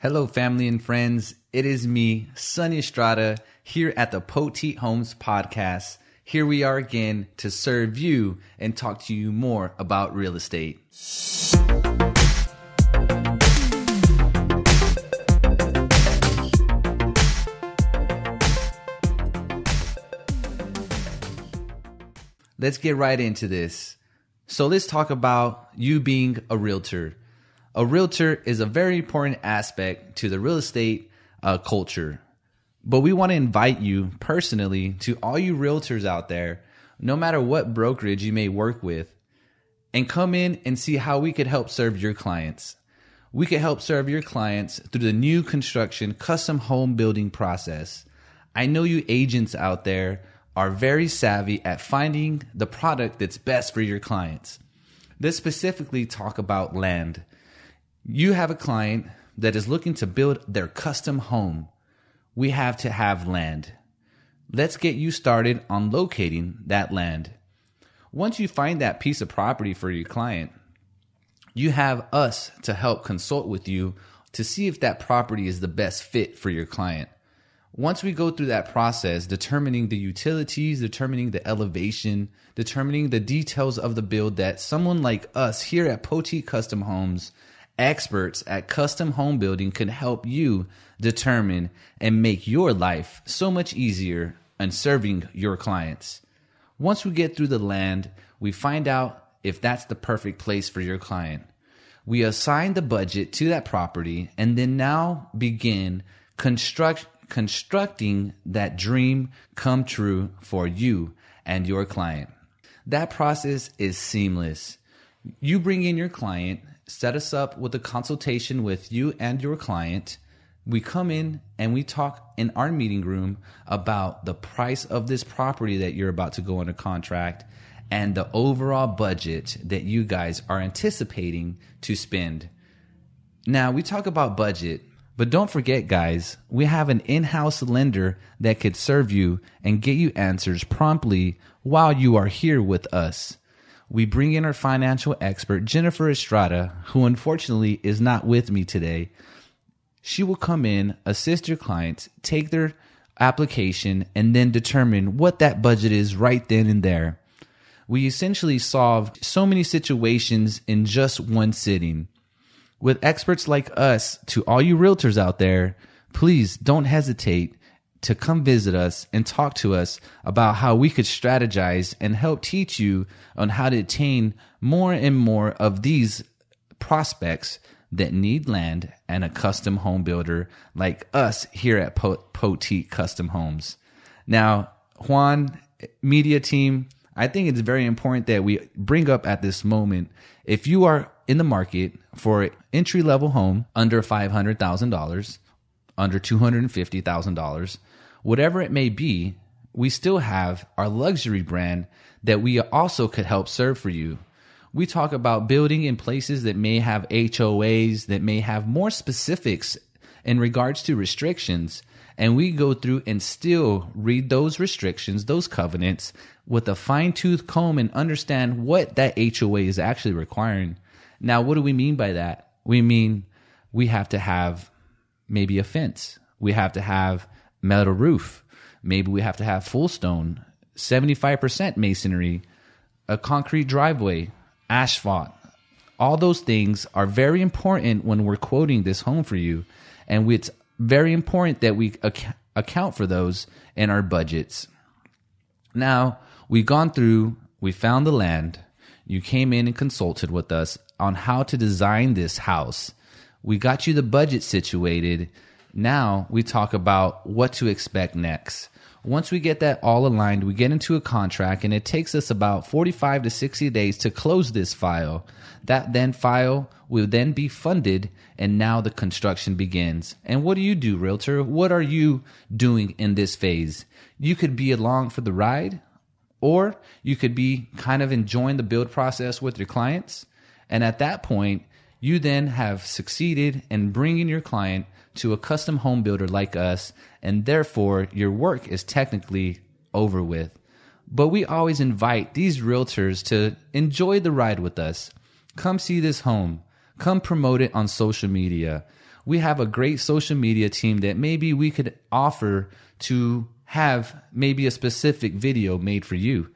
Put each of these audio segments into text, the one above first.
Hello, family and friends. It is me, Sonny Estrada, here at the Poteet Homes Podcast. Here we are again to serve you and talk to you more about real estate. Let's get right into this. So, let's talk about you being a realtor. A realtor is a very important aspect to the real estate uh, culture. But we want to invite you personally to all you realtors out there, no matter what brokerage you may work with, and come in and see how we could help serve your clients. We could help serve your clients through the new construction custom home building process. I know you agents out there are very savvy at finding the product that's best for your clients. Let's specifically talk about land. You have a client that is looking to build their custom home. We have to have land. Let's get you started on locating that land. Once you find that piece of property for your client, you have us to help consult with you to see if that property is the best fit for your client. Once we go through that process, determining the utilities, determining the elevation, determining the details of the build that someone like us here at Poteet Custom Homes, experts at custom home building, can help you determine and make your life so much easier in serving your clients. Once we get through the land, we find out if that's the perfect place for your client. We assign the budget to that property and then now begin construct constructing that dream come true for you and your client. That process is seamless. You bring in your client, set us up with a consultation with you and your client. We come in and we talk in our meeting room about the price of this property that you're about to go under contract and the overall budget that you guys are anticipating to spend. Now, we talk about budget, but don't forget, guys, we have an in house lender that could serve you and get you answers promptly while you are here with us. We bring in our financial expert, Jennifer Estrada, who unfortunately is not with me today. She will come in, assist your clients, take their application, and then determine what that budget is right then and there. We essentially solve so many situations in just one sitting with experts like us, to all you realtors out there, please don't hesitate to come visit us and talk to us about how we could strategize and help teach you on how to attain more and more of these prospects that need land and a custom home builder like us here at po- Poteet Custom Homes. Now, Juan, media team, I think it's very important that we bring up at this moment if you are in the market for an entry level home under $500,000, under $250,000, whatever it may be, we still have our luxury brand that we also could help serve for you. We talk about building in places that may have HOAs, that may have more specifics in regards to restrictions. And we go through and still read those restrictions, those covenants with a fine tooth comb and understand what that HOA is actually requiring. Now, what do we mean by that? We mean we have to have maybe a fence. We have to have metal roof. Maybe we have to have full stone, 75% masonry, a concrete driveway, asphalt. All those things are very important when we're quoting this home for you. And it's very important that we ac- account for those in our budgets. Now, we've gone through, we found the land. You came in and consulted with us on how to design this house. We got you the budget situated. Now we talk about what to expect next. Once we get that all aligned, we get into a contract and it takes us about 45 to 60 days to close this file. That then file will then be funded and now the construction begins. And what do you do, realtor? What are you doing in this phase? You could be along for the ride or you could be kind of enjoying the build process with your clients. And at that point, you then have succeeded in bringing your client to a custom home builder like us, and therefore your work is technically over with. But we always invite these realtors to enjoy the ride with us. Come see this home. Come promote it on social media. we have a great social media team that maybe we could offer to have maybe a specific video made for you.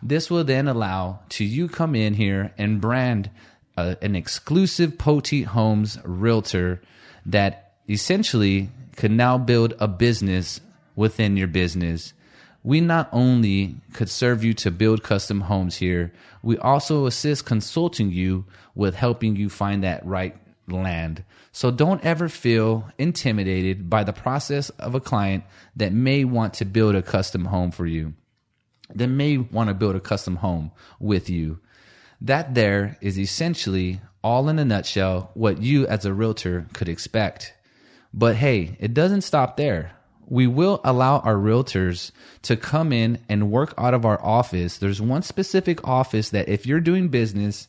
This will then allow to you come in here and brand uh, an exclusive Poteet Homes realtor that essentially could now build a business within your business. We not only could serve you to build custom homes here, we also assist consulting you with helping you find that right land. So don't ever feel intimidated by the process of a client that may want to build a custom home for you, that may want to build a custom home with you. That there is essentially all in a nutshell what you as a realtor could expect. But hey, it doesn't stop there. We will allow our realtors to come in and work out of our office. There's one specific office that if you're doing business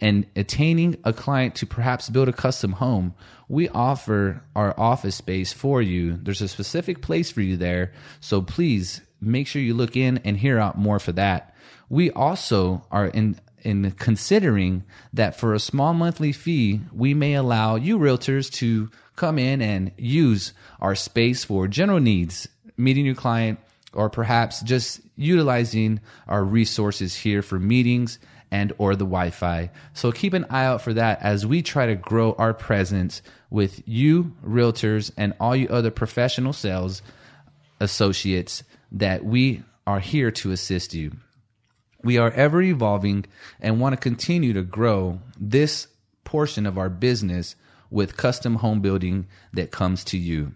and attaining a client to perhaps build a custom home, we offer our office space for you. There's a specific place for you there. So please make sure you look in and hear out more for that. We also are in in considering that for a small monthly fee, we may allow you realtors to come in and use our space for general needs, meeting your client, or perhaps just utilizing our resources here for meetings and or the Wi-Fi. So keep an eye out for that as we try to grow our presence with you realtors and all you other professional sales associates that we are here to assist you. We are ever evolving and want to continue to grow this portion of our business with custom home building that comes to you.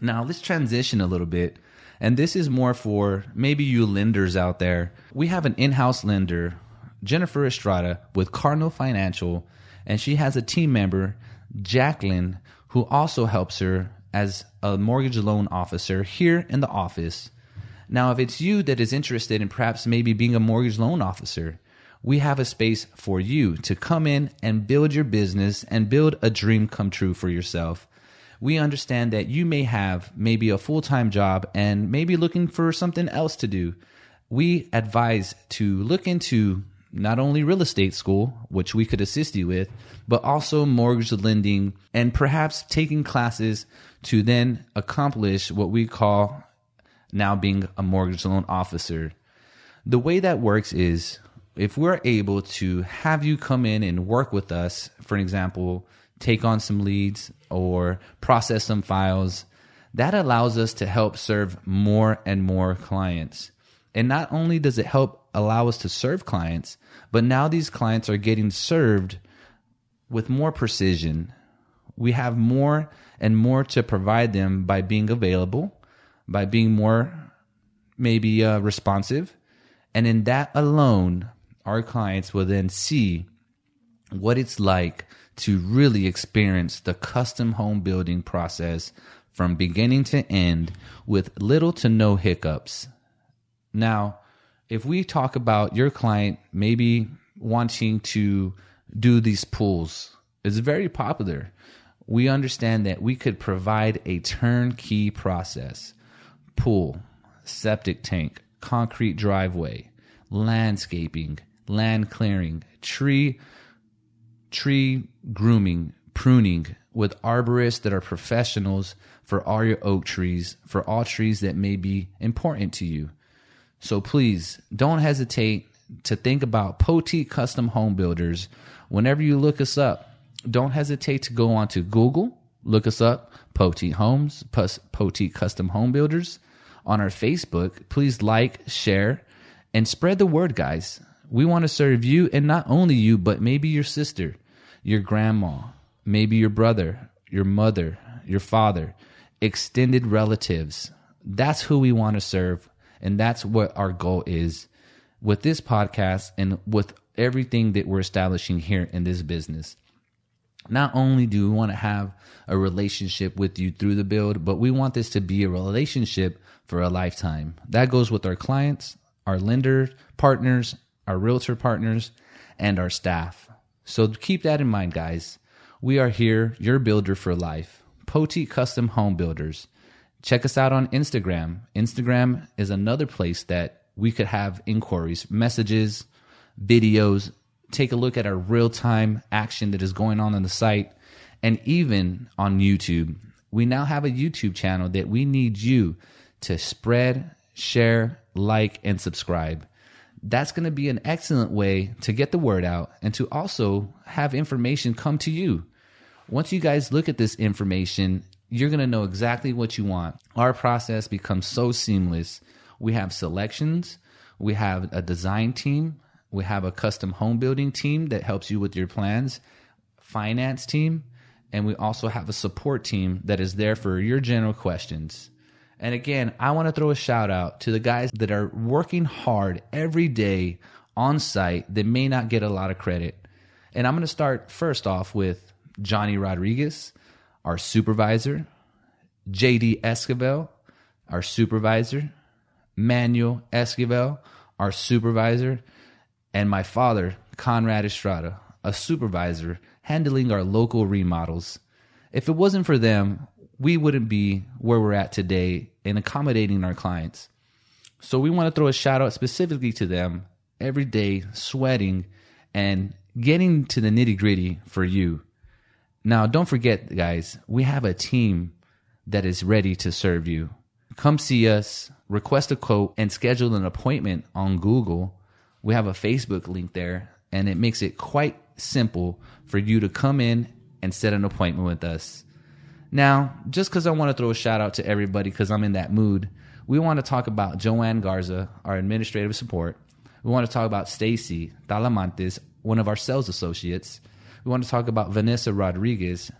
Now, let's transition a little bit. And this is more for maybe you lenders out there. We have an in house lender Jennifer Estrada with Cardinal Financial, and she has a team member, Jacqueline, who also helps her as a mortgage loan officer here in the office. Now, if it's you that is interested in perhaps maybe being a mortgage loan officer, we have a space for you to come in and build your business and build a dream come true for yourself. We understand that you may have maybe a full time job and maybe looking for something else to do. We advise to look into not only real estate school, which we could assist you with, but also mortgage lending and perhaps taking classes to then accomplish what we call now being a mortgage loan officer. The way that works is if we're able to have you come in and work with us, for example, take on some leads or process some files, that allows us to help serve more and more clients. And not only does it help allow us to serve clients, but now these clients are getting served with more precision. We have more and more to provide them by being available, by being more maybe uh, responsive. And in that alone, our clients will then see what it's like to really experience the custom home building process from beginning to end with little to no hiccups. Now, if we talk about your client maybe wanting to do these pools, it's very popular. We understand that we could provide a turnkey process pool, septic tank, concrete driveway, landscaping, land clearing, tree tree grooming, pruning with arborists that are professionals for all your oak trees, for all trees that may be important to you. So please don't hesitate to think about Poteet Custom Home Builders. Whenever you look us up, don't hesitate to go onto Google, look us up, Poteet Homes, plus Poteet Custom Home Builders. On our Facebook, please like, share, and spread the word, guys. We want to serve you and not only you, but maybe your sister, your grandma, maybe your brother, your mother, your father, extended relatives. That's who we want to serve. And that's what our goal is with this podcast and with everything that we're establishing here in this business. Not only do we want to have a relationship with you through the build, but we want this to be a relationship for a lifetime. That goes with our clients, our lender partners, our realtor partners, and our staff. So keep that in mind, guys. We are here, your builder for life. Poteet Custom Home Builders. Check us out on Instagram. Instagram is another place that we could have inquiries, messages, videos. Take a look at our real time action that is going on on the site. and even on YouTube. We now have a YouTube channel that we need you to spread, share, like, and subscribe. That's going to be an excellent way to get the word out and to also have information come to you. Once you guys look at this information, you're going to know exactly what you want. Our process becomes so seamless. We have selections, we have a design team, we have a custom home building team that helps you with your plans, finance team, and we also have a support team that is there for your general questions. And again, I want to throw a shout out to the guys that are working hard every day on site that may not get a lot of credit. And I'm going to start first off with Johnny Rodriguez, our supervisor, JD Esquivel, our supervisor, Manuel Esquivel, our supervisor, and my father, Conrad Estrada, a supervisor handling our local remodels. If it wasn't for them, we wouldn't be where we're at today in accommodating our clients. So we want to throw a shout out specifically to them every day, sweating and getting to the nitty gritty for you. Now, don't forget, guys, we have a team that is ready to serve you. Come see us, request a quote, and schedule an appointment on Google. We have a Facebook link there, and it makes it quite simple for you to come in and set an appointment with us. Now, just because I want to throw a shout out to everybody because I'm in that mood, we want to talk about Joanne Garza, our administrative support. We want to talk about Stacy Talamantes, one of our sales associates. We want to talk about Vanessa Rodriguez,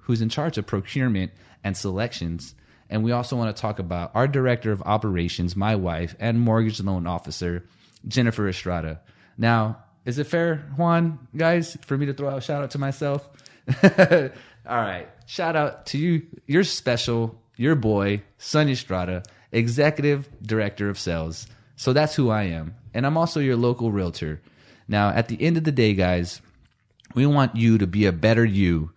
who's in charge of procurement and selections. And we also want to talk about our director of operations, my wife, and mortgage loan officer, Jennifer Estrada. Now, is it fair, Juan, guys, for me to throw out a shout out to myself? All right. Shout out to you, your special, your boy, Sonny Estrada, Executive Director of Sales. So that's who I am. And I'm also your local realtor. Now, at the end of the day, guys, we want you to be a better you.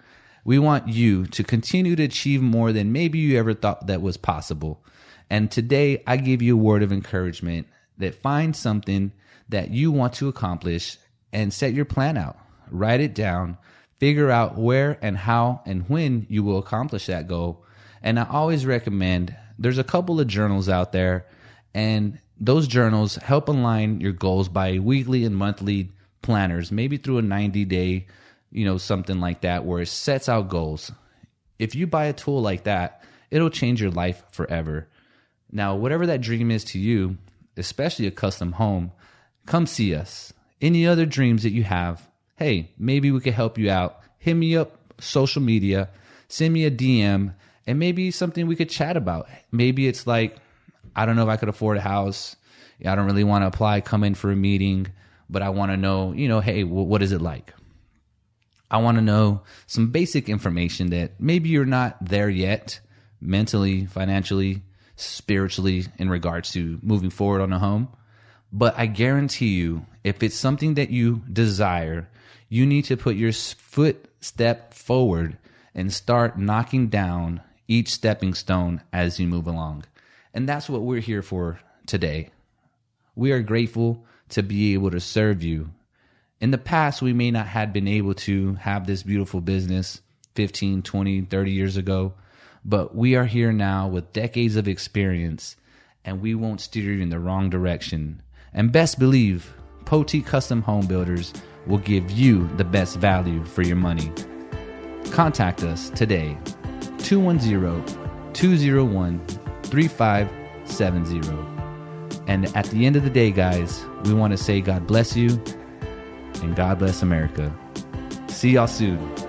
We want you to continue to achieve more than maybe you ever thought that was possible. And today, I give you a word of encouragement that find something that you want to accomplish and set your plan out. Write it down figure out where and how and when you will accomplish that goal. And I always recommend there's a couple of journals out there, and those journals help align your goals by weekly and monthly planners, maybe through a 90 day, you know, something like that, where it sets out goals. If you buy a tool like that, it'll change your life forever. Now, whatever that dream is to you, especially a custom home, come see us. Any other dreams that you have, hey, maybe we could help you out. Hit me up social media, send me a DM, and maybe something we could chat about. Maybe it's like, I don't know if I could afford a house. I don't really want to apply, come in for a meeting, but I want to know, you know, hey, what is it like? I want to know some basic information that maybe you're not there yet, mentally, financially, spiritually, in regards to moving forward on a home. But I guarantee you, if it's something that you desire you need to put your foot step forward and start knocking down each stepping stone as you move along. And that's what we're here for today. We are grateful to be able to serve you. In the past, we may not have been able to have this beautiful business 15, 20, 30 years ago, but we are here now with decades of experience and we won't steer you in the wrong direction. And best believe, Poteet Custom Home Builders will give you the best value for your money. Contact us today 210 201 3570. And at the end of the day, guys, we want to say God bless you and God bless America. See y'all soon.